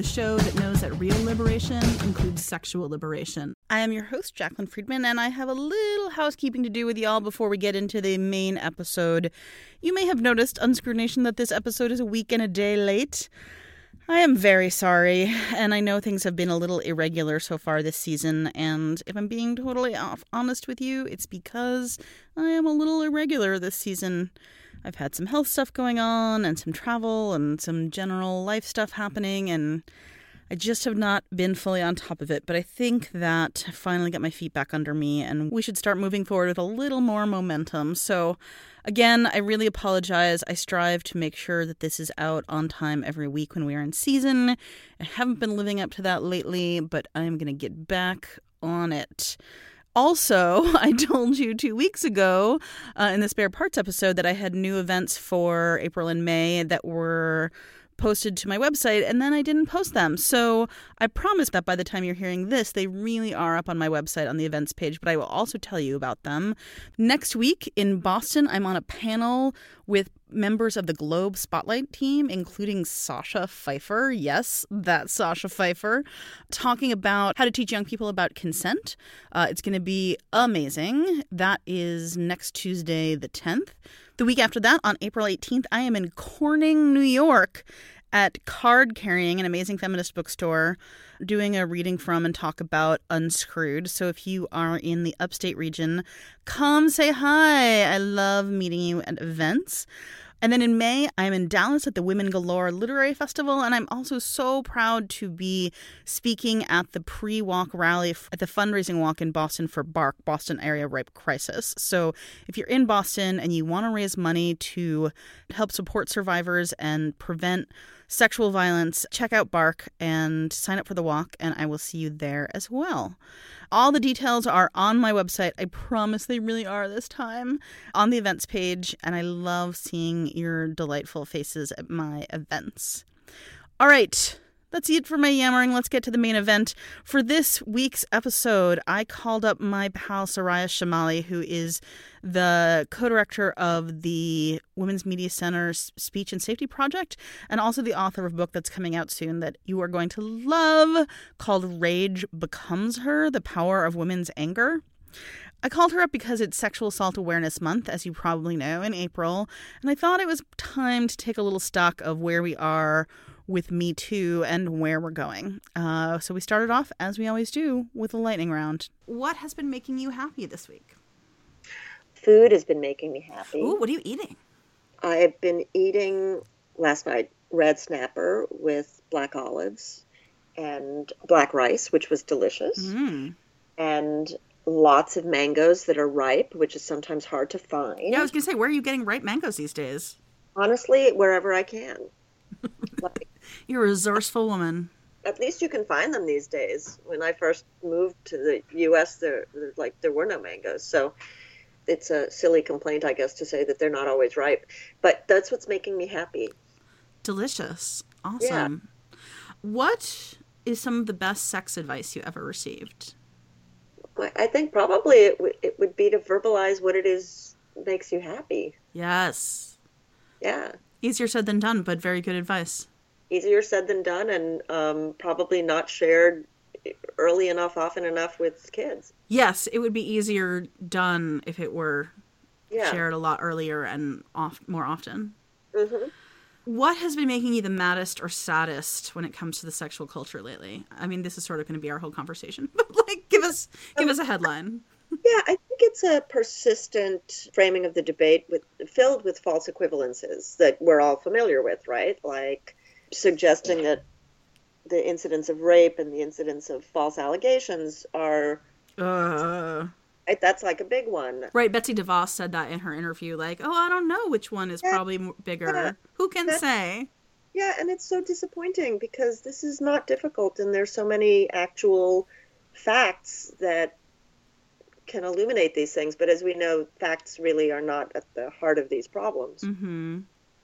the show that knows that real liberation includes sexual liberation. I am your host, Jaclyn Friedman, and I have a little housekeeping to do with y'all before we get into the main episode. You may have noticed, Unscrewed that this episode is a week and a day late. I am very sorry, and I know things have been a little irregular so far this season, and if I'm being totally honest with you, it's because I am a little irregular this season. I've had some health stuff going on and some travel and some general life stuff happening and I just have not been fully on top of it, but I think that I finally got my feet back under me and we should start moving forward with a little more momentum. So, again, I really apologize. I strive to make sure that this is out on time every week when we are in season. I haven't been living up to that lately, but I'm going to get back on it. Also, I told you two weeks ago uh, in the spare parts episode that I had new events for April and May that were posted to my website and then I didn't post them. So I promise that by the time you're hearing this, they really are up on my website on the events page, but I will also tell you about them. Next week in Boston, I'm on a panel with members of the Globe Spotlight team, including Sasha Pfeiffer. Yes, that's Sasha Pfeiffer, talking about how to teach young people about consent. Uh, it's going to be amazing. That is next Tuesday, the 10th. The week after that, on April 18th, I am in Corning, New York at Card Carrying, an amazing feminist bookstore, doing a reading from and talk about Unscrewed. So if you are in the upstate region, come say hi. I love meeting you at events. And then in May, I'm in Dallas at the Women Galore Literary Festival, and I'm also so proud to be speaking at the pre walk rally at the fundraising walk in Boston for BARC, Boston Area Rape Crisis. So if you're in Boston and you want to raise money to help support survivors and prevent sexual violence, check out BARC and sign up for the walk, and I will see you there as well. All the details are on my website. I promise they really are this time on the events page, and I love seeing your delightful faces at my events. All right, that's it for my yammering. Let's get to the main event. For this week's episode, I called up my pal Soraya Chemaly, who is the co director of the Women's Media Center's Speech and Safety Project, and also the author of a book that's coming out soon that you are going to love called Rage Becomes Her The Power of Women's Anger. I called her up because it's Sexual Assault Awareness Month, as you probably know, in April, and I thought it was time to take a little stock of where we are with Me Too and where we're going. Uh, so we started off, as we always do, with a lightning round. What has been making you happy this week? Food has been making me happy. Ooh, what are you eating? I've been eating last night red snapper with black olives and black rice, which was delicious, Mm. and lots of mangoes that are ripe, which is sometimes hard to find. Yeah, I was gonna say, where are you getting ripe mangoes these days? Honestly, wherever I can. like, You're a resourceful woman. at least you can find them these days. When I first moved to the U.S., there, there like there were no mangoes, so it's a silly complaint, I guess, to say that they're not always ripe. But that's what's making me happy. Delicious. Awesome. What is some of the best sex advice you ever received? I I think probably it, w- it would be to verbalize what it is makes you happy. Yes. Yeah. Easier said than done, but very good advice. Easier said than done, and um, probably not shared early enough, often enough with kids. Yes, it would be easier done if it were Yeah. shared a lot earlier and oft, more often. hmm What has been making you the maddest or saddest when it comes to the sexual culture lately? I mean, this is sort of going to be our whole conversation, but like, give us give us a headline. Yeah, I think it's a persistent framing of the debate with filled with false equivalences that we're all familiar with, right? Like suggesting that the incidents of rape and the incidents of false allegations are Uh, right, that's like a big one. right, Betsy DeVos said that in her interview. Like, oh, I don't know which one is Yeah. probably bigger. Yeah. Who can say? Yeah, and it's so disappointing because this is not difficult and there's so many actual facts that can illuminate these things, but as we know, facts really are not at the heart of these problems. hmm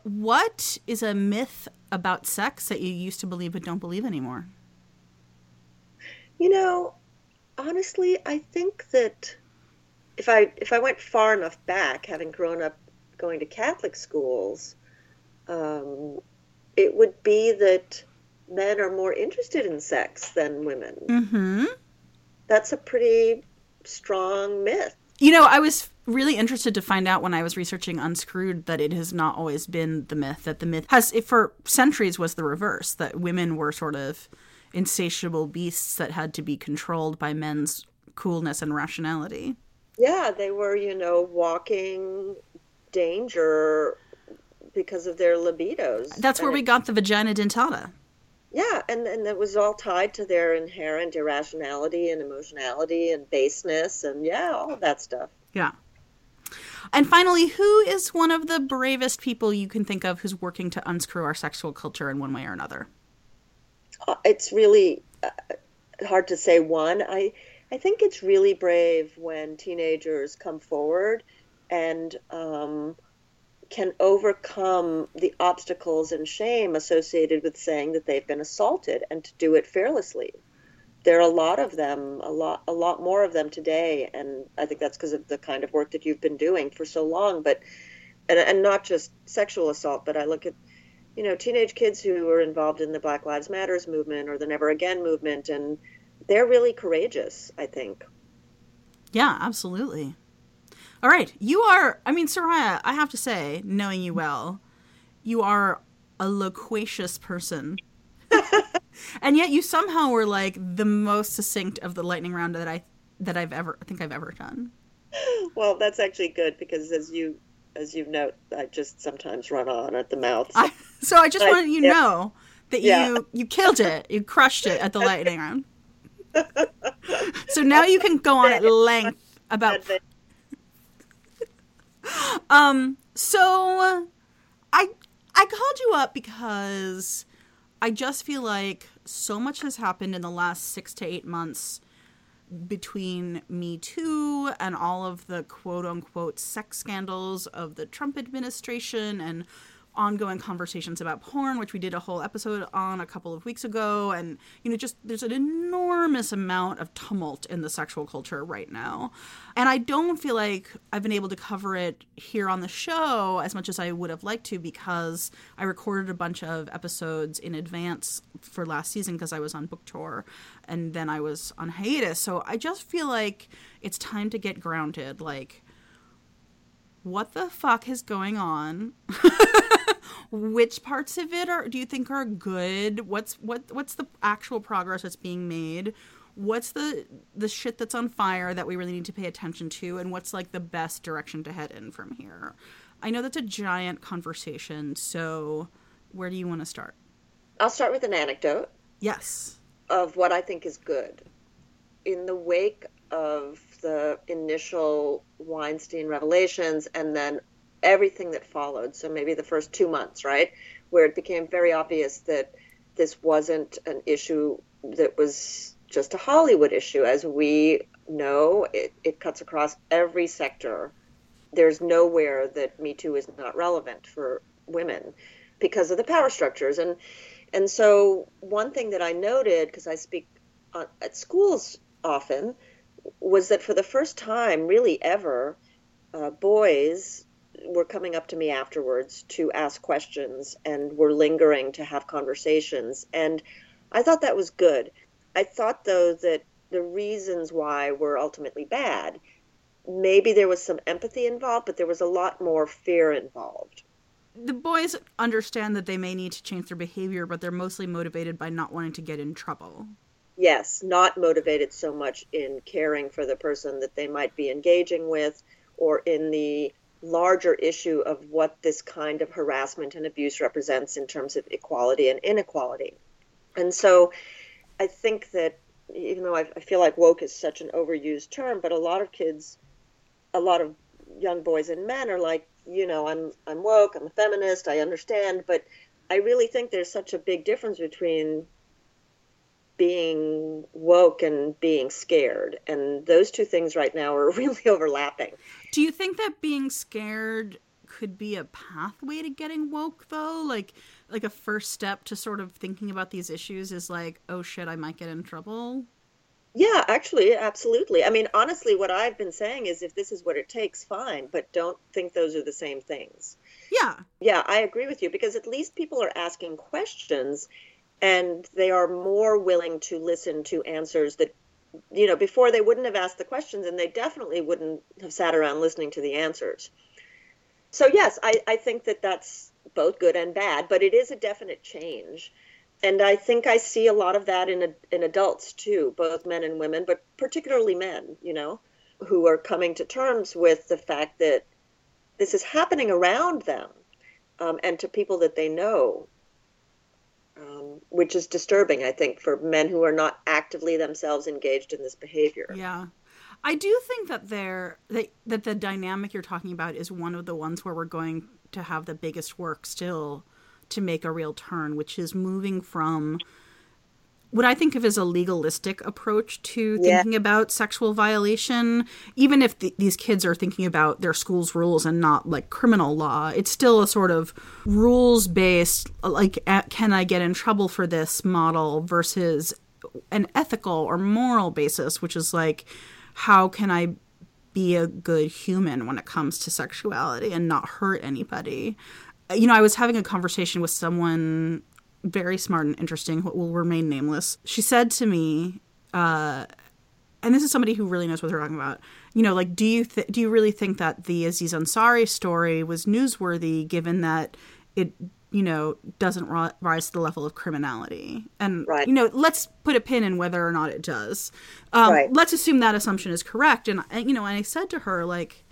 What is a myth about sex that you used to believe but don't believe anymore? You know, honestly, I think that if I if I went far enough back, having grown up going to Catholic schools, um, it would be that men are more interested in sex than women. Mm-hmm. That's a pretty strong myth. You know, I was really interested to find out when I was researching Unscrewed that it has not always been the myth. That the myth has, it for centuries, was the reverse. That women were sort of insatiable beasts that had to be controlled by men's coolness and rationality. Yeah, they were, you know, walking danger because of their libidos. That's where And we got the vagina dentata. Yeah, and and it was all tied to their inherent irrationality and emotionality and baseness and yeah, all of that stuff. Yeah. And finally, who is one of the bravest people you can think of who's working to unscrew our sexual culture in one way or another? Uh, It's really uh, hard to say one. I I think it's really brave when teenagers come forward and um, can overcome the obstacles and shame associated with saying that they've been assaulted and to do it fearlessly. There are a lot of them, a lot, a lot more of them today, and I think that's because of the kind of work that you've been doing for so long. But and, and not just sexual assault, but I look at you know teenage kids who are involved in the Black Lives Matters movement or the Never Again movement, and they're really courageous. I think. Yeah, absolutely. All right. You are, I mean, Soraya, I have to say, knowing you well, you are a loquacious person. and yet you somehow were like the most succinct of the lightning round that I that I've ever I think I've ever done. Well, that's actually good because as you as you note, I just sometimes run on at the mouth. I, so I just I- wanted you to yeah. know that Yeah. you you killed it. You crushed it at the lightning round. so now you can go on at length about um so I I called you up because I just feel like so much has happened in the last 6 to 8 months between Me Too and all of the quote unquote sex scandals of the Trump administration and ongoing conversations about porn, which we did a whole episode on a couple of weeks ago. And, you know, just there's an enormous amount of tumult in the sexual culture right now. And I don't feel like I've been able to cover it here on the show as much as I would have liked to because I recorded a bunch of episodes in advance for last season because I was on book tour and then I was on hiatus. So I just feel like it's time to get grounded. Like, what the fuck is going on? Which parts of it are do you think are good? What's what what's the actual progress that's being made? What's the the shit that's on fire that we really need to pay attention to and what's like the best direction to head in from here? I know that's a giant conversation, so where do you want to start? I'll start with an anecdote Yes. of what I think is good. In the wake of the initial Weinstein revelations and then everything that followed, so maybe the first two months, right, where it became very obvious that this wasn't an issue that was just a Hollywood issue. As we know, it, it cuts across every sector. There's nowhere that Me Too is not relevant for women because of the power structures. And and so one thing that I noted, because I speak at schools often, was that for the first time, really ever, uh, boys were coming up to me afterwards to ask questions and were lingering to have conversations. And I thought that was good. I thought, though, that the reasons why were ultimately bad. Maybe there was some empathy involved, but there was a lot more fear involved. The boys understand that they may need to change their behavior, but they're mostly motivated by not wanting to get in trouble. Yes, not motivated so much in caring for the person that they might be engaging with or in the larger issue of what this kind of harassment and abuse represents in terms of equality and inequality. And so I think that even though I, feel like woke is such an overused term, but a lot of kids, a lot of young boys and men are like, you know, I'm I'm woke, I'm a feminist, I understand, but I really think there's such a big difference between being woke and being scared. And those two things right now are really overlapping. Do you think that being scared could be a pathway to getting woke though? Like like a first step to sort of thinking about these issues is like, oh shit, I might get in trouble? Yeah, actually, absolutely. I mean, honestly, what I've been saying is if this is what it takes, fine, but don't think those are the same things. Yeah. Yeah, I agree with you because at least people are asking questions and they are more willing to listen to answers that you know before they wouldn't have asked the questions and they definitely wouldn't have sat around listening to the answers. So yes i, I think that that's both good and bad but it is a definite change. And i think i see a lot of that in in adults too both men and women but particularly men you know who are coming to terms with the fact that this is happening around them um, and to people that they know um, which is disturbing, I think, for men who are not actively themselves engaged in this behavior. Yeah. I do think that there that, that the dynamic you're talking about is one of the ones where we're going to have the biggest work still to make a real turn, which is moving from what I think of as a legalistic approach to Yeah. thinking about sexual violation, even if th- these kids are thinking about their school's rules and not like criminal law, it's still a sort of rules based, like, at, can I get in trouble for this model versus an ethical or moral basis, which is like, how can I be a good human when it comes to sexuality and not hurt anybody? You know, I was having a conversation with someone very smart and interesting who will remain nameless. She said to me, uh, and this is somebody who really knows what they're talking about. You know, like, do you th- do you really think that the Aziz Ansari story was newsworthy, given that it, you know, doesn't ri- rise to the level of criminality? And Right. you know, let's put a pin in whether or not it does. Um, Right. Let's assume that assumption is correct. And I- you know, and I said to her, like,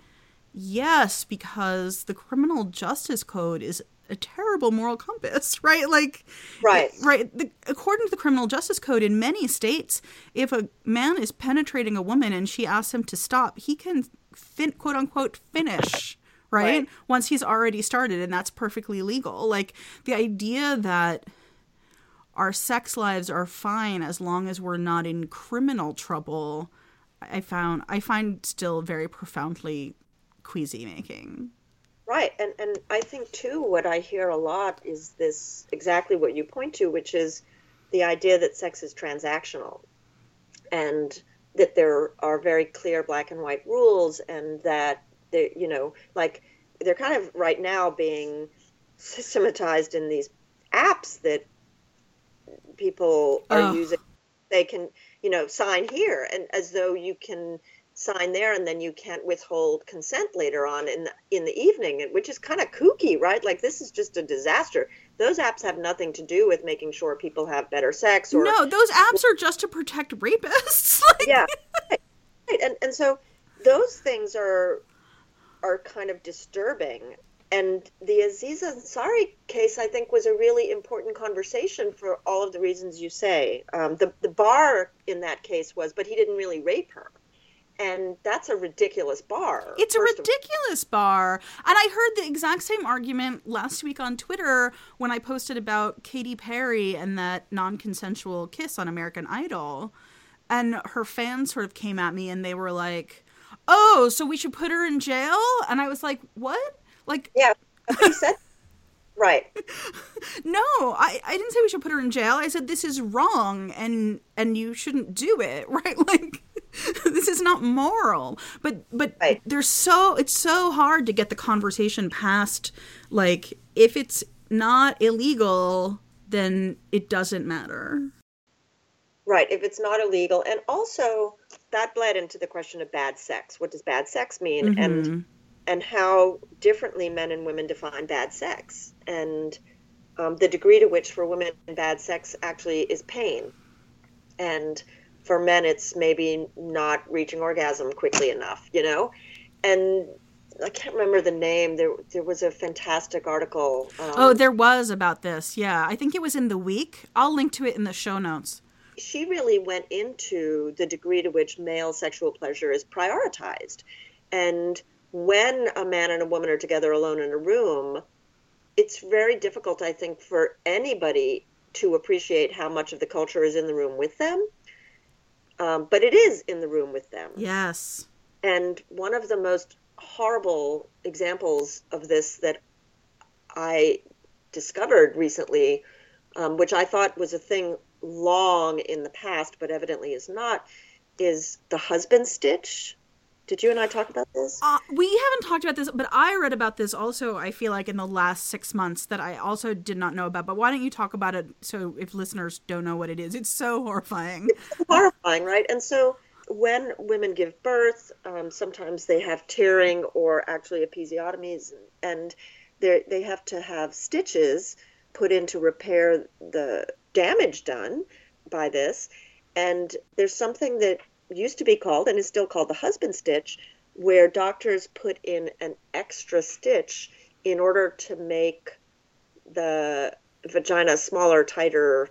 yes, because the criminal justice code is a terrible moral compass, right? Like, Right. right. The, according to the criminal justice code in many states, if a man is penetrating a woman and she asks him to stop, he can fin- quote unquote finish. Right? Right. Once he's already started, and that's perfectly legal. Like the idea that our sex lives are fine as long as we're not in criminal trouble, I found I find still very profoundly queasy making. Right. And and I think too what I hear a lot is this exactly what you point to, which is the idea that sex is transactional and that there are very clear black and white rules and that they you know, like they're kind of right now being systematized in these apps that people are Ugh. using they can you know sign here and as though you can sign there and then you can't withhold consent later on in the, in the evening which is kind of kooky right like this is just a disaster those apps have nothing to do with making sure people have better sex or no, those apps are just to protect rapists. like, yeah right, right. and and so those things are are kind of disturbing and the Aziz Ansari case, I think, was a really important conversation for all of the reasons you say. Um, the the bar in that case was, but he didn't really rape her, and that's a ridiculous bar. It's a first of- ridiculous bar. And I heard the exact same argument last week on Twitter when I posted about Katy Perry and that non consensual kiss on American Idol. And her fans sort of came at me and they were like, oh, so we should put her in jail? And I was like, what? Like, yeah, said right. no, I, I didn't say we should put her in jail. I said this is wrong and and you shouldn't do it, right? Like this is not moral. But but Right. there's so it's so hard to get the conversation past like if it's not illegal, then it doesn't matter. Right, if it's not illegal. And also that bled into the question of bad sex. What does bad sex mean? And and how differently men and women define bad sex. And um, the degree to which for women bad sex actually is pain. And for men it's maybe not reaching orgasm quickly enough, you know? And I can't remember the name. There there was a fantastic article. Um, Oh, there was about this. Yeah, I think it was in the week. I'll link to it in the show notes. she really went into the degree to which male sexual pleasure is prioritized. And when a man and a woman are together alone in a room, it's very difficult, I think, for anybody to appreciate how much of the culture is in the room with them. Um, but it is in the room with them. Yes. And one of the most horrible examples of this that I discovered recently, um, which I thought was a thing long in the past, but evidently is not, is the husband stitch. Did you and I talk about this? Uh, we haven't talked about this, but I read about this also. I feel like in the last six months that I also did not know about. But why don't you talk about it? So if listeners don't know what it is, it's so horrifying. It's horrifying, right? And so when women give birth, um, sometimes they have tearing or actually episiotomies, and they they have to have stitches put in to repair the damage done by this. And there's something that used to be called and is still called the husband stitch, where doctors put in an extra stitch in order to make the vagina smaller, tighter,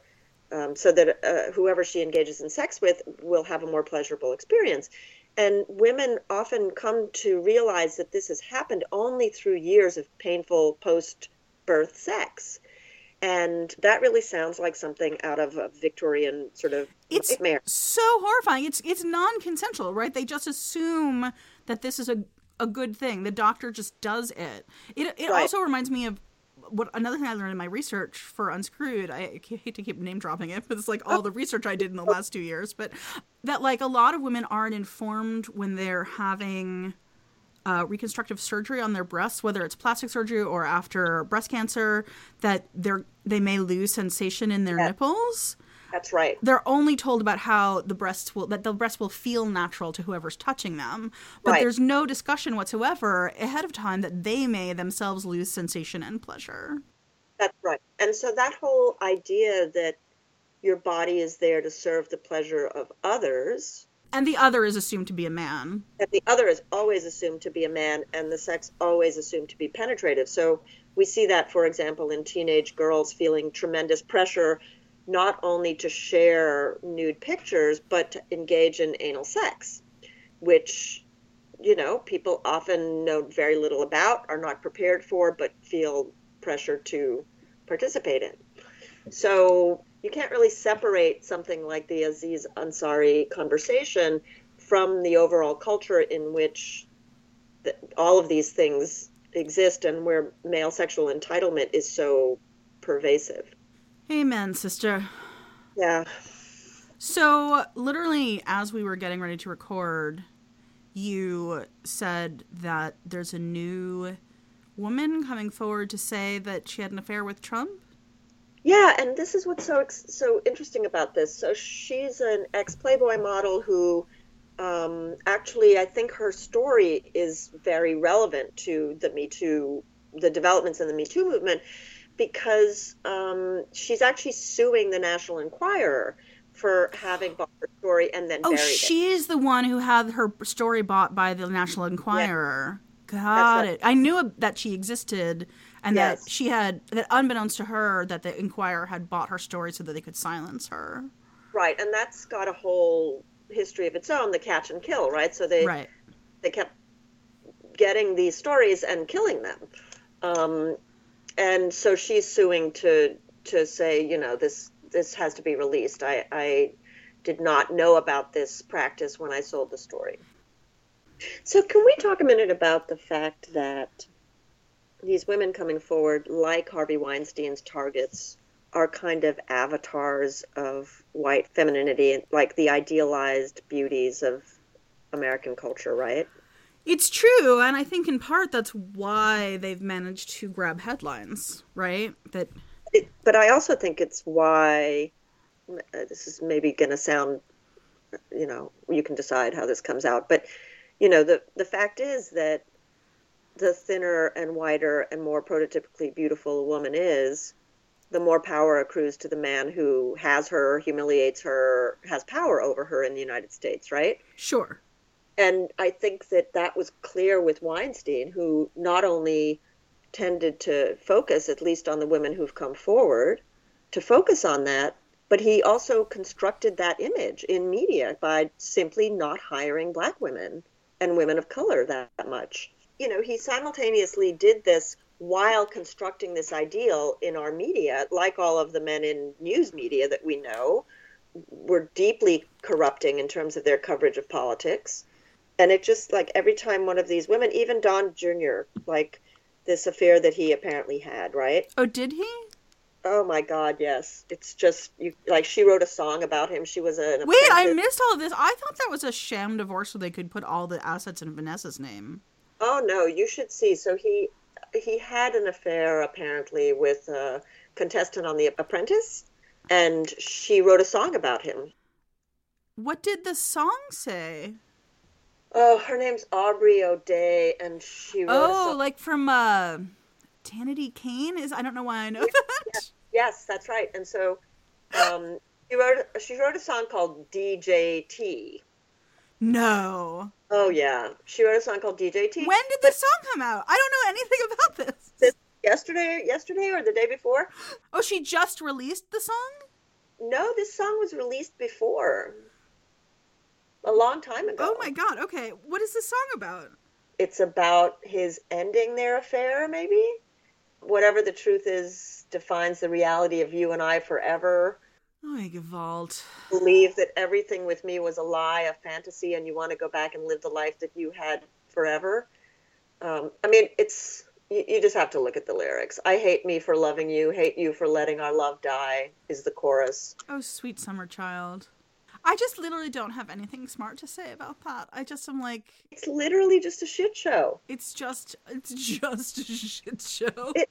um, so that uh, whoever she engages in sex with will have a more pleasurable experience. And women often come to realize that this has happened only through years of painful post birth sex. And that really sounds like something out of a Victorian sort of It's nightmare. so horrifying. It's it's non-consensual, right? They just assume that this is a a good thing. The doctor just does it. It it Right. also reminds me of what another thing I learned in my research for Unscrewed. I hate to keep name dropping it, but it's like all the research I did in the last two years. But that like a lot of women aren't informed when they're having uh, reconstructive surgery on their breasts, whether it's plastic surgery or after breast cancer, that they're they may lose sensation in their nipples That's right. they're only told about how the breasts will that the breasts will feel natural to whoever's touching them but Right. there's no discussion whatsoever ahead of time that they may themselves lose sensation and pleasure That's right. And so that whole idea that your body is there to serve the pleasure of others, and the other is assumed to be a man and the other is always assumed to be a man, and the sex always assumed to be penetrative. So we see that, for example, in teenage girls feeling tremendous pressure not only to share nude pictures, but to engage in anal sex, which, you know, people often know very little about, are not prepared for, but feel pressure to participate in. So you can't really separate something like the Aziz Ansari conversation from the overall culture in which the, all of these things exist and where male sexual entitlement is so pervasive. amen sister Yeah. so literally as we were getting ready to record you said that there's a new woman coming forward to say that she had an affair with trump Yeah, and this is what's so ex- so interesting about this. So she's an ex Playboy model who, um, actually, I think her story is very relevant to the Me Too, the developments in the Me Too movement, because um, she's actually suing the National Enquirer for having bought her story and then Oh, buried it. she's the one who had her story bought by the National Enquirer. Got right. it. I knew that she existed and Yes. that she had that unbeknownst to her that the Enquirer had bought her story so that they could silence her. Right, and that's got a whole history of its own, the catch and kill, right? So they Right. they kept getting these stories and killing them. Um, and so she's suing to to say, you know, this this has to be released. I, I did not know about this practice when I sold the story. So can we talk a minute about the fact that these women coming forward, like Harvey Weinstein's targets, are kind of avatars of white femininity, like the idealized beauties of American culture, right? It's true, and I think in part that's why they've managed to grab headlines, right? That it, but I also think it's why uh, this is maybe going to sound, you know, you can decide how this comes out, but you know, the the fact is that the thinner and whiter and more prototypically beautiful a woman is, the more power accrues to the man who has her, humiliates her, has power over her in the United States, right? Sure. And I think that that was clear with Weinstein, who not only tended to focus, at least on the women who've come forward, to focus on that, but he also constructed that image in media by simply not hiring black women and women of color that much. You know, he simultaneously did this while constructing this ideal in our media, like all of the men in news media that we know, were deeply corrupting in terms of their coverage of politics. And it just like every time one of these women, even Don Jr., like this affair that he apparently had, right? Oh, did he? Oh my God, yes. It's just you like she wrote a song about him. She was a wait. I missed all of this. I thought that was a sham divorce so they could put all the assets in Vanessa's name. Oh no, you should see. So he he had an affair apparently with a contestant on The Apprentice, and she wrote a song about him. What did the song say? Oh, her name's Aubrey O'Day, and she wrote. Oh, like from uh, Kane is. I don't know why I know yes, that. Yes, yes, that's right. And so, um, she wrote she wrote a song called DJT. No. Oh yeah, she wrote a song called DJT. When did the song come out? I don't know anything about this. this. Yesterday, yesterday or the day before? Oh, she just released the song. No, this song was released before a long time ago. Oh my god. Okay. What is this song about? It's about his ending their affair, maybe. Whatever the truth is defines the reality of you and I forever. Oh my Gewalt. Believe that everything with me was a lie, a fantasy, and you want to go back and live the life that you had forever. Um, I mean, it's you, you just have to look at the lyrics. I hate me for loving you, hate you for letting our love die, is the chorus. Oh, sweet summer child. I just literally don't have anything smart to say about that. I just am like It's literally just a shit show. It's just it's just a shit show. It,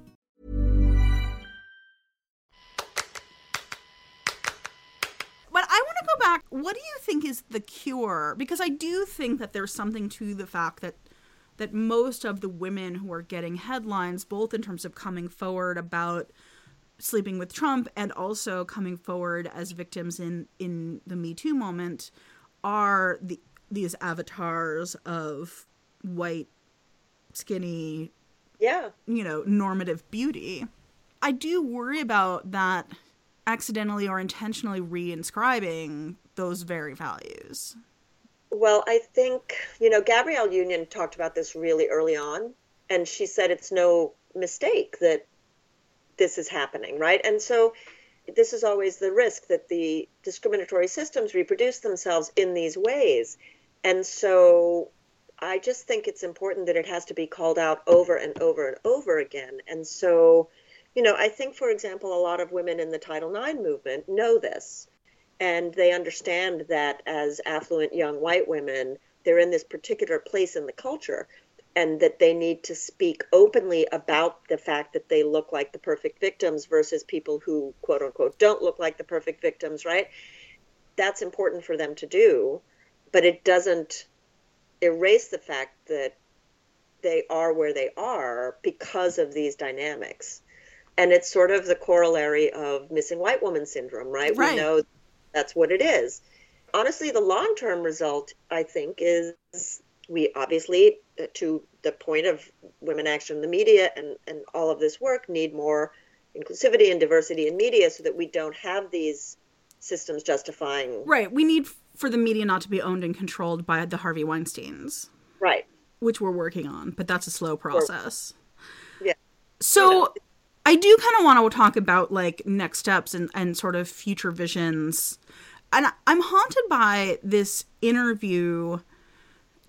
Back. What do you think is the cure? Because I do think that there's something to the fact that that most of the women who are getting headlines, both in terms of coming forward about sleeping with Trump and also coming forward as victims in in the Me Too moment, are the these avatars of white, skinny, yeah, you know, normative beauty. I do worry about that accidentally or intentionally reinscribing those very values. Well, I think, you know, Gabrielle Union talked about this really early on, and she said it's no mistake that this is happening, right? And so this is always the risk that the discriminatory systems reproduce themselves in these ways. And so I just think it's important that it has to be called out over and over and over again. And so, you know, I think, for example, a lot of women in the Title IX movement know this. And they understand that as affluent young white women, they're in this particular place in the culture and that they need to speak openly about the fact that they look like the perfect victims versus people who, quote unquote, don't look like the perfect victims, right? That's important for them to do, but it doesn't erase the fact that they are where they are because of these dynamics. And it's sort of the corollary of missing white woman syndrome, right? Right. We know that's what it is. Honestly, the long term result, I think, is we obviously, uh, to the point of women action in the media and, and all of this work, need more inclusivity and diversity in media so that we don't have these systems justifying. Right. We need for the media not to be owned and controlled by the Harvey Weinsteins, Right. which we're working on, but that's a slow process. Yeah. So You know. I do kind of want to talk about like next steps and, and sort of future visions. And I'm haunted by this interview.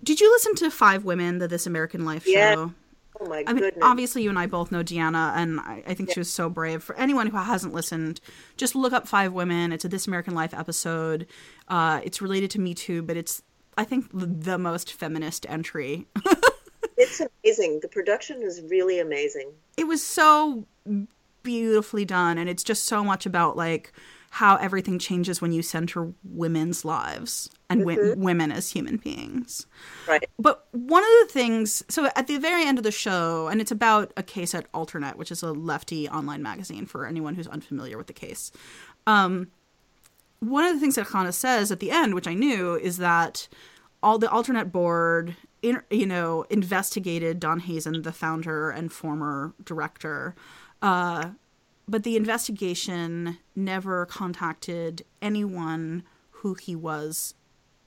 Did you listen to Five Women, the This American Life Yeah. show? Oh my I mean, goodness. obviously, you and I both know Deanna, and I, I think she was so brave. For anyone who hasn't listened, just look up Five Women. It's a This American Life episode. Uh, it's related to Me Too, but it's, I think, the most feminist entry. It's amazing. The production is really amazing. it was so beautifully done, and it's just so much about like how everything changes when you center women's lives and wi- women as human beings. Right. But one of the things, so at the very end of the show, and it's about a case at AlterNet, which is a lefty online magazine for anyone who's unfamiliar with the case. Um, one of the things that Hannah says at the end, which I knew, is that all the AlterNet board, in, you know, investigated Don Hazen, the founder and former director, uh, but the investigation never contacted anyone who he was,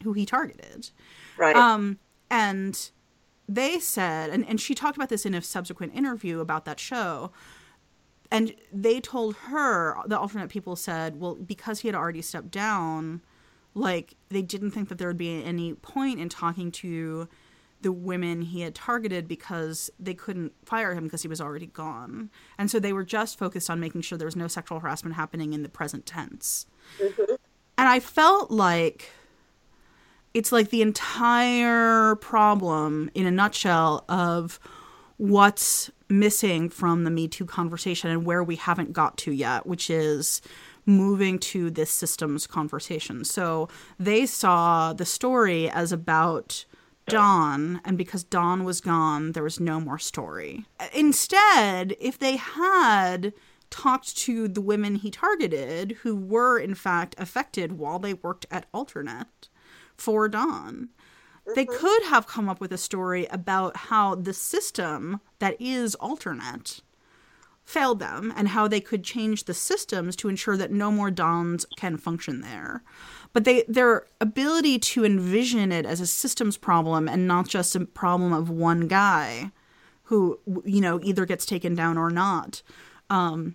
who he targeted. Right. Um, and they said, and, and she talked about this in a subsequent interview about that show. And they told her, the AlterNet people said, well, because he had already stepped down, like, they didn't think that there would be any point in talking to the women he had targeted because they couldn't fire him because he was already gone. And so they were just focused on making sure there was no sexual harassment happening in the present tense. Mm-hmm. And I felt like it's like the entire problem in a nutshell of what's missing from the Me Too conversation and where we haven't got to yet, which is moving to this systems conversation. So they saw the story as about Don, and because Don was gone, there was no more story. Instead, if they had talked to the women he targeted who were in fact affected while they worked at Alternet for Don, they mm-hmm. could have come up with a story about how the system that is Alternet failed them and how they could change the systems to ensure that no more dons can function there but they their ability to envision it as a systems problem and not just a problem of one guy who you know either gets taken down or not um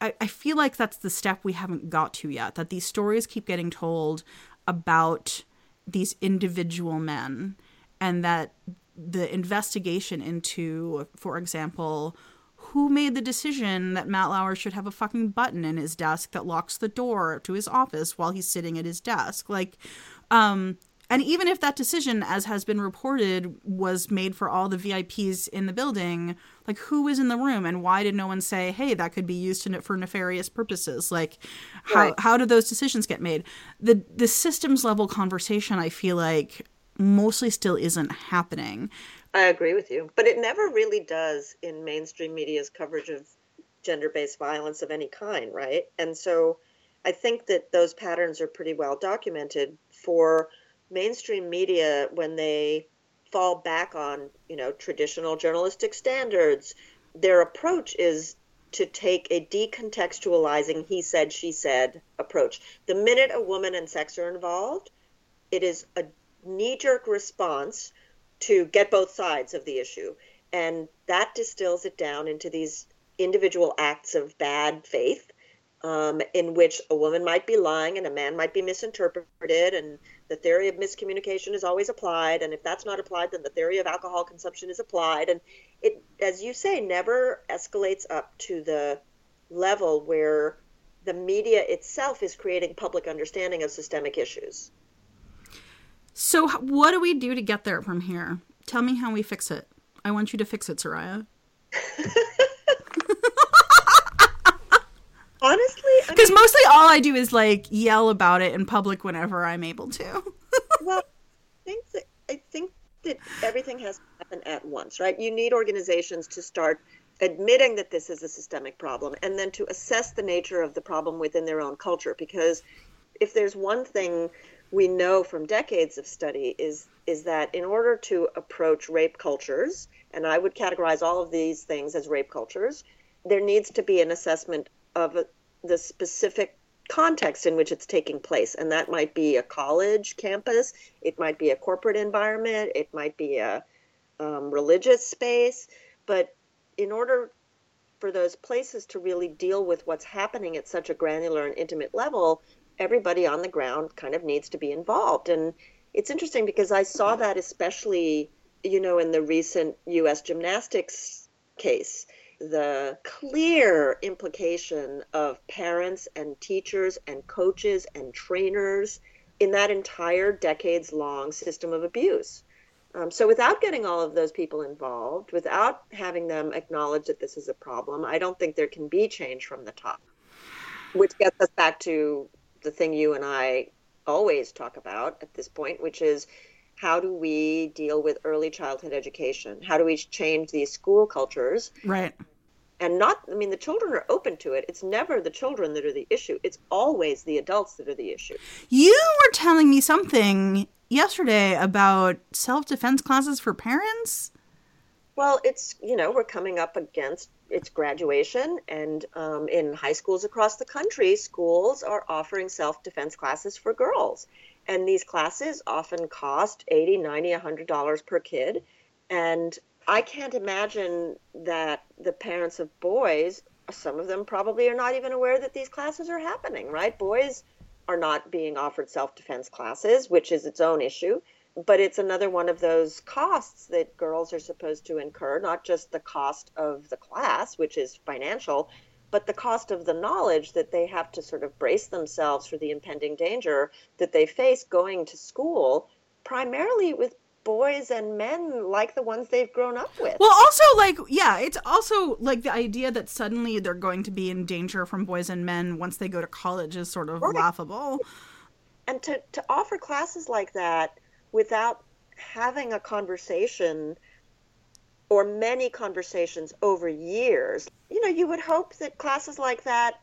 I, I feel like that's the step we haven't got to yet that these stories keep getting told about these individual men and that the investigation into for example who made the decision that Matt Lauer should have a fucking button in his desk that locks the door to his office while he's sitting at his desk? Like, um, and even if that decision, as has been reported, was made for all the VIPs in the building, like who was in the room and why did no one say, "Hey, that could be used for nefarious purposes"? Like, how Right. how do those decisions get made? The the systems level conversation, I feel like, mostly still isn't happening. I agree with you, but it never really does in mainstream media's coverage of gender-based violence of any kind, right? And so I think that those patterns are pretty well documented for mainstream media when they fall back on, you know, traditional journalistic standards. Their approach is to take a decontextualizing he said she said approach. The minute a woman and sex are involved, it is a knee-jerk response to get both sides of the issue. And that distills it down into these individual acts of bad faith um, in which a woman might be lying and a man might be misinterpreted. And the theory of miscommunication is always applied. And if that's not applied, then the theory of alcohol consumption is applied. And it, as you say, never escalates up to the level where the media itself is creating public understanding of systemic issues. So, what do we do to get there from here? Tell me how we fix it. I want you to fix it, Soraya. Honestly, I Because mean, mostly all I do is like yell about it in public whenever I'm able to. well, I think that I think that everything has to happen at once, right? You need organizations to start admitting that this is a systemic problem and then to assess the nature of the problem within their own culture because if there's one thing we know from decades of study is is that in order to approach rape cultures and I would categorize all of these things as rape cultures there needs to be an assessment of the specific context in which it's taking place. And that might be a college campus, it might be a corporate environment, it might be a um, religious space. But in order for those places to really deal with what's happening at such a granular and intimate level, everybody on the ground kind of needs to be involved. And it's interesting because I saw that especially, you know, in the recent US gymnastics case the clear implication of parents and teachers and coaches and trainers in that entire decades long system of abuse. Um, so, without getting all of those people involved, without having them acknowledge that this is a problem, I don't think there can be change from the top. Which gets us back to the thing you and I always talk about at this point, which is how do we deal with early childhood education? How do we change these school cultures? Right. And not, I mean, the children are open to it. It's never the children that are the issue. It's always the adults that are the issue. You were telling me something yesterday about self defense classes for parents. Well, it's, you know, we're coming up against its graduation, and um, in high schools across the country, schools are offering self defense classes for girls. And these classes often cost 80 90 100 dollars per kid. And i can't imagine that the parents of boys some of them probably are not even aware that these classes are happening right? Boys are not being offered self-defense classes which is its own issue but it's another one of those costs that girls are supposed to incur not just the cost of the class which is financial but the cost of the knowledge that they have to sort of brace themselves for the impending danger that they face going to school, primarily with boys and men like the ones they've grown up with. Well, also, like, yeah, it's also like the idea that suddenly they're going to be in danger from boys and men once they go to college is sort of right. laughable. And to, to offer classes like that without having a conversation or many conversations over years, you know, you would hope that classes like that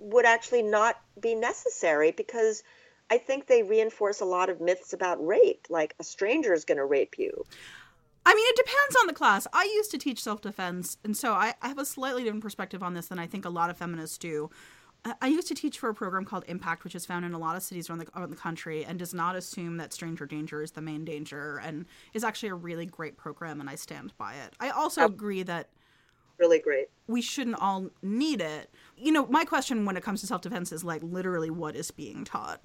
would actually not be necessary because I think they reinforce a lot of myths about rape, like a stranger is going to rape you. I mean, it depends on the class. I used to teach self defense, and so I, I, have a slightly different perspective on this than I think a lot of feminists do. I used to teach for a program called Impact, which is found in a lot of cities around the, around the country and does not assume that stranger danger is the main danger and is actually a really great program, and I stand by it. I also agree that really great. We shouldn't all need it. You know, my question when it comes to self defense is like literally what is being taught.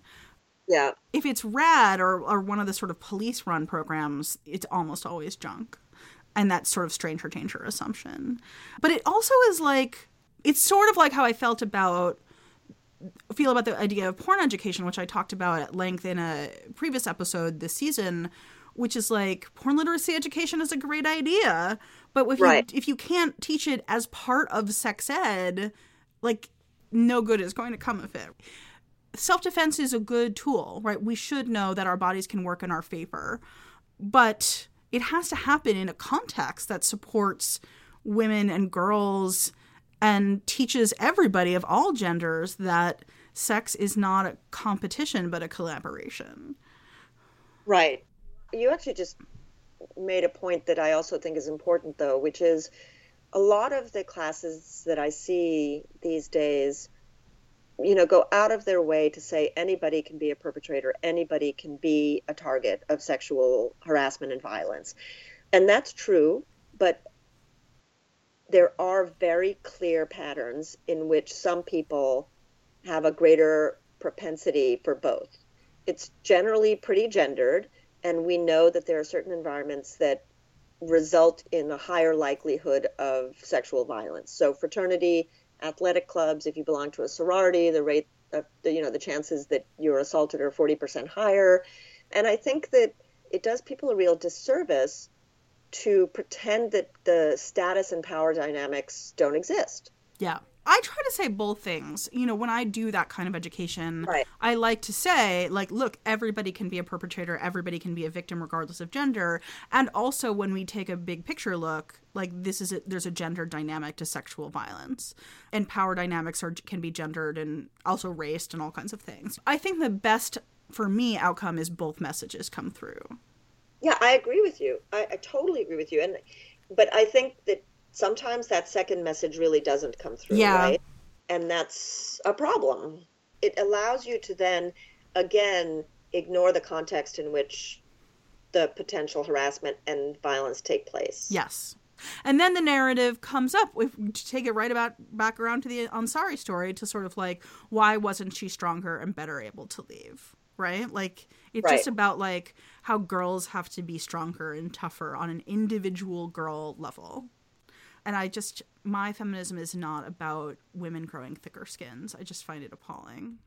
Yeah. If it's RAD or, or one of the sort of police run programs, it's almost always junk. And that sort of stranger danger assumption. But it also is like, it's sort of like how I felt about feel about the idea of porn education, which I talked about at length in a previous episode this season, which is like porn literacy education is a great idea, but if right. you if you can't teach it as part of sex ed, like no good is going to come of it. Self defense is a good tool, right? We should know that our bodies can work in our favor, but it has to happen in a context that supports women and girls and teaches everybody of all genders that sex is not a competition but a collaboration. Right. You actually just made a point that I also think is important, though, which is a lot of the classes that I see these days, you know, go out of their way to say anybody can be a perpetrator, anybody can be a target of sexual harassment and violence. And that's true, but there are very clear patterns in which some people have a greater propensity for both. It's generally pretty gendered, and we know that there are certain environments that result in a higher likelihood of sexual violence. So fraternity, athletic clubs, if you belong to a sorority, the rate of the, you know the chances that you're assaulted are 40% higher. And I think that it does people a real disservice to pretend that the status and power dynamics don't exist. Yeah. I try to say both things. You know, when I do that kind of education, Right. I like to say, like, look, everybody can be a perpetrator, everybody can be a victim, regardless of gender. And also, when we take a big picture look, like, this is a, there's a gender dynamic to sexual violence, and power dynamics are can be gendered and also raced and all kinds of things. I think the best for me outcome is both messages come through. Yeah, I agree with you. I, I totally agree with you. And but I think that sometimes that second message really doesn't come through, Yeah. right? And that's a problem. It allows you to then again ignore the context in which the potential harassment and violence take place. Yes. And then the narrative comes up. If we take it right about back around to the Ansari story to sort of like, why wasn't she stronger and better able to leave? Right? Like it's Right. just about like how girls have to be stronger and tougher on an individual girl level. And I just my feminism is not about women growing thicker skins. I just find it appalling.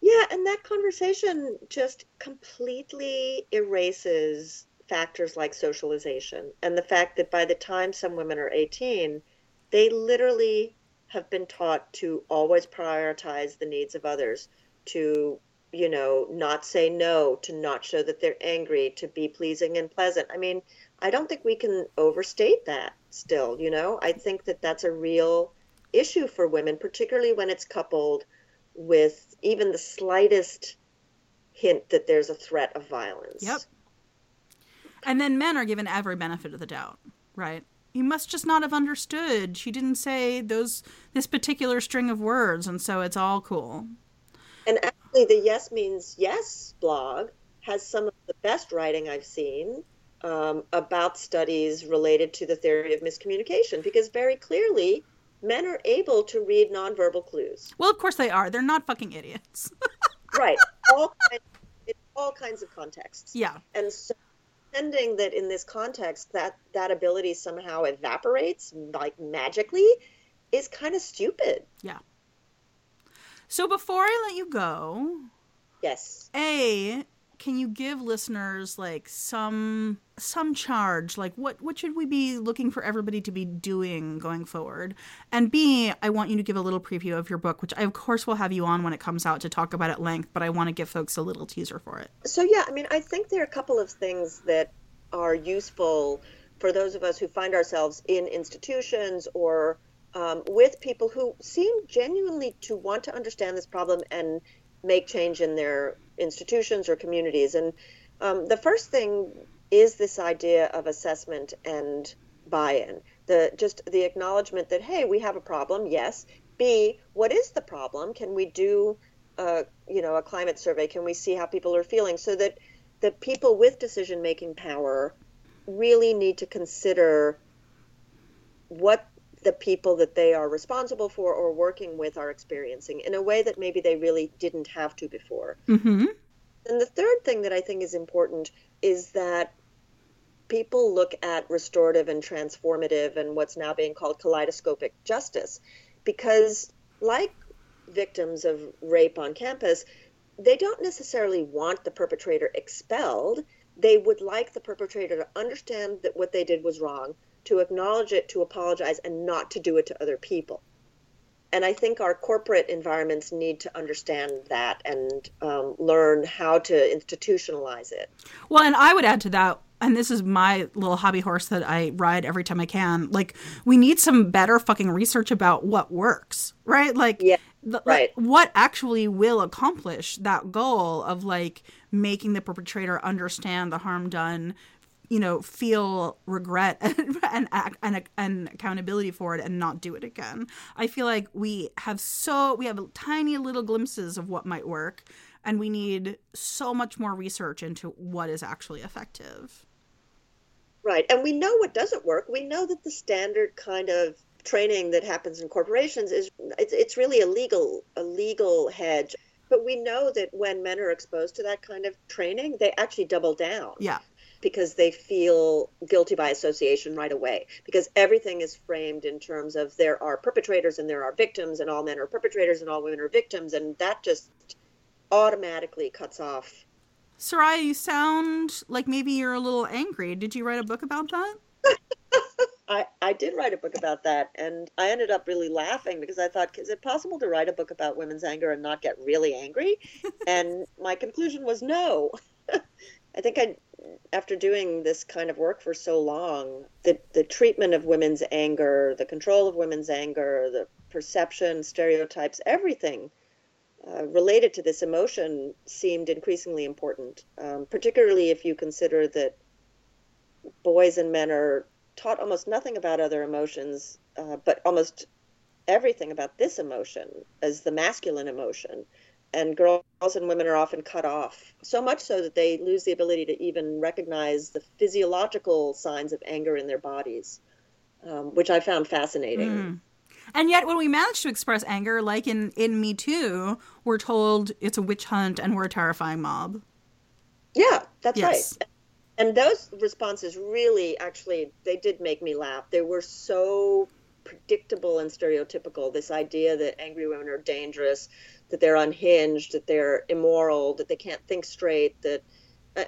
Yeah, and that conversation just completely erases factors like socialization and the fact that by the time some women are 18, they literally have been taught to always prioritize the needs of others, to, you know, not say no, to not show that they're angry, to be pleasing and pleasant. I mean, I don't think we can overstate that still, you know? I think that that's a real issue for women, particularly when it's coupled with even the slightest hint that there's a threat of violence. Yep. And then men are given every benefit of the doubt, right? You must just not have understood. She didn't say those this particular string of words, and so it's all cool. And actually, the Yes Means Yes blog has some of the best writing I've seen um, about studies related to the theory of miscommunication because very clearly men are able to read nonverbal clues. Well, of course they are. They're not fucking idiots. Right. all, kinds, in all kinds of contexts. yeah. And so pretending that in this context that that ability somehow evaporates like magically is kind of stupid. Yeah. So before I let you go, Yes. A, can you give listeners like some some charge? Like what what should we be looking for everybody to be doing going forward? And b i want you to give a little preview of your book which i of course will have you on when it comes out to talk about at length but i want to give folks a little teaser for it. So yeah, I mean, I think there are a couple of things that are useful for those of us who find ourselves in institutions or um, with people who seem genuinely to want to understand this problem and make change in their institutions or communities. And um, the first thing is this idea of assessment and buy-in. The just the acknowledgement that hey, we have a problem. Yes. B, what is the problem? Can we do a you know a climate survey? Can we see how people are feeling so that the people with decision making power really need to consider what the people that they are responsible for or working with are experiencing in a way that maybe they really didn't have to before. mm-hmm And the third thing that I think is important is that people look at restorative and transformative and what's now being called kaleidoscopic justice because like victims of rape on campus they don't necessarily want the perpetrator expelled they would like the perpetrator to understand that what they did was wrong to acknowledge it to apologize and not to do it to other people and I think our corporate environments need to understand that and um, learn how to institutionalize it. Well, and I would add to that, and this is my little hobby horse that I ride every time I can. Like, we need some better fucking research about what works, right? Like, Yeah, the- right. like, what actually will accomplish that goal of like making the perpetrator understand the harm done you know feel regret and and, and and accountability for it and not do it again i feel like we have so we have tiny little glimpses of what might work and we need so much more research into what is actually effective Right. And we know what doesn't work. We know that the standard kind of training that happens in corporations is it's, it's really a legal a legal hedge. But we know that when men are exposed to that kind of training, they actually double down. yeah because they feel guilty by association right away because everything is framed in terms of there are perpetrators and there are victims and all men are perpetrators and all women are victims and that just automatically cuts off Soraya, you sound like maybe you're a little angry. Did you write a book about that? I, I did write a book about that, and I ended up really laughing because I thought, is it possible to write a book about women's anger and not get really angry? and my conclusion was no. I think I, after doing this kind of work for so long, the, the treatment of women's anger, the control of women's anger, the perception, stereotypes, everything uh, related to this emotion seemed increasingly important, um, particularly if you consider that boys and men are taught almost nothing about other emotions, uh, but almost everything about this emotion as the masculine emotion. And girls and women are often cut off, so much so that they lose the ability to even recognize the physiological signs of anger in their bodies, um, which I found fascinating. Mm. And yet, when we manage to express anger, like in, in Me Too, we're told it's a witch hunt and we're a terrifying mob. Yeah, that's Yes. right. And those responses really, actually, they did make me laugh. They were so predictable and stereotypical. This idea that angry women are dangerous, that they're unhinged, that they're immoral, that they can't think straight. That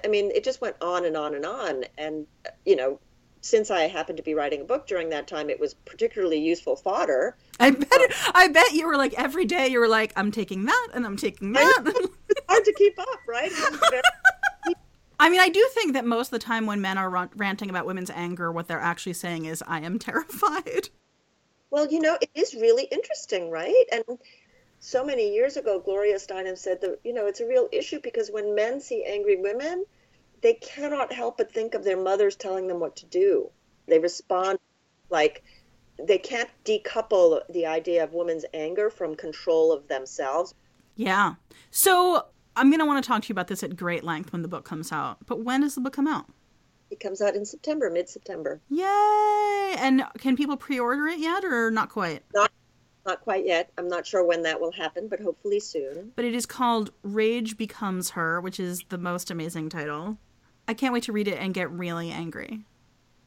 I mean, it just went on and on and on. And you know, since I happened to be writing a book during that time, it was particularly useful fodder. I bet, um, I bet you were like, every day you were like, I'm taking that and I'm taking that. It's hard to keep up, right? It was very- I mean, I do think that most of the time when men are ran- ranting about women's anger, what they're actually saying is, I am terrified. Well, you know, it is really interesting, right? And so many years ago, Gloria Steinem said that, you know, it's a real issue because when men see angry women, they cannot help but think of their mothers telling them what to do. They respond like they can't decouple the idea of women's anger from control of themselves. Yeah. So I'm going to want to talk to you about this at great length when the book comes out. But when does the book come out? It comes out in September, mid September. Yay! And can people pre order it yet or not quite? Not not quite yet. I'm not sure when that will happen, but hopefully soon. But it is called Rage Becomes Her, which is the most amazing title. I can't wait to read it and get really angry.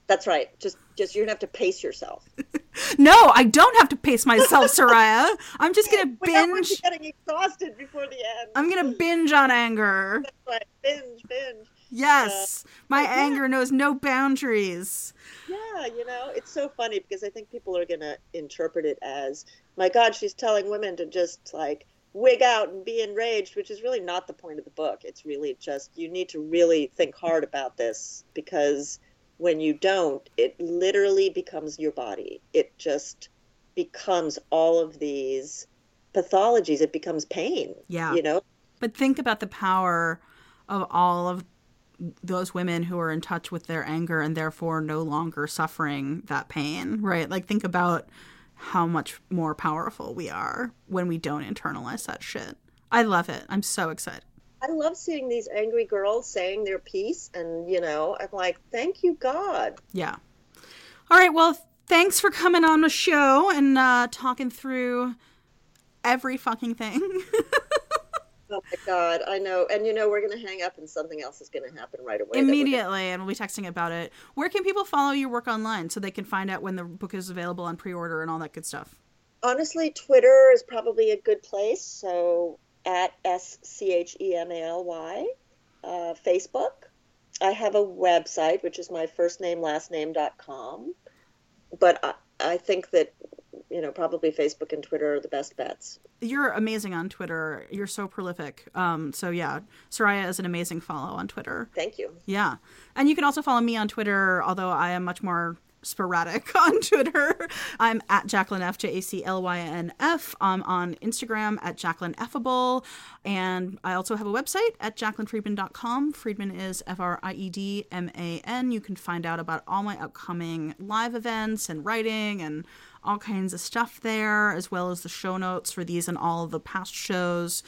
That's right. Just just you're gonna have to pace yourself. No, I don't have to pace myself, Soraya. I'm just to binge. getting exhausted before the end. I'm to binge on anger. Right. binge, binge. Yes. Uh, My yeah. anger knows no boundaries. Yeah, you know, it's so funny because I think people are going to interpret it as, my God, she's telling women to just like wig out and be enraged, which is really not the point of the book. It's really just you need to really think hard about this because when you don't, it literally becomes your body. It just becomes all of these pathologies. It becomes pain. Yeah. You know? But think about the power of all of those women who are in touch with their anger and therefore no longer suffering that pain, right? Like, think about how much more powerful we are when we don't internalize that shit. I love it. I'm so excited. I love seeing these angry girls saying their piece, and you know, I'm like, thank you, God. Yeah. All right. Well, thanks for coming on the show and uh, talking through every fucking thing. Oh my God, I know. And you know, we're going to hang up, and something else is going to happen right away. we're gonna- Immediately, and we'll be texting about it. Where can people follow your work online so they can find out when the book is available on pre order and all that good stuff? Honestly, Twitter is probably a good place. So at S C H E M A L Y, uh, Facebook. I have a website, which is my first name, last name dot com. But I, I think that, you know, probably Facebook and Twitter are the best bets. You're amazing on Twitter. You're so prolific. Um, so yeah, Soraya is an amazing follow on Twitter. Thank you. Yeah, and you can also follow me on Twitter, although I am much more sporadic on Twitter. I'm at Jaclyn F J A C L Y N F. I'm on Instagram at Jaclyn Effable, and I also have a website at jaclynfriedman.com. Friedman is F R I E D M A N. You can find out about all my upcoming live events and writing and all kinds of stuff there, as well as the show notes for these and all the past shows.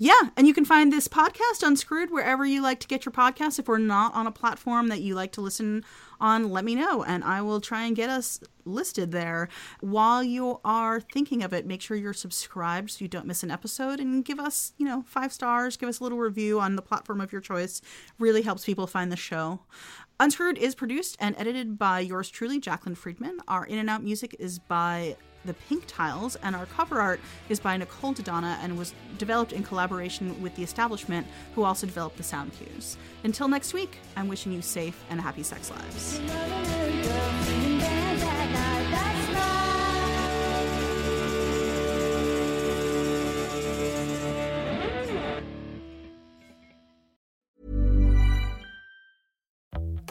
Yeah, and you can find this podcast unscrewed wherever you like to get your podcast. If we're not on a platform that you like to listen on, let me know and I will try and get us listed there. While you are thinking of it, make sure you're subscribed so you don't miss an episode and give us, you know, five stars, give us a little review on the platform of your choice. Really helps people find the show. Unscrewed is produced and edited by yours truly, Jaclyn Friedman. Our in and out music is by the Pink Tiles, and our cover art is by Nicole Dodonna and was developed in collaboration with The Establishment, who also developed the sound cues. Until next week, I'm wishing you safe and happy sex lives.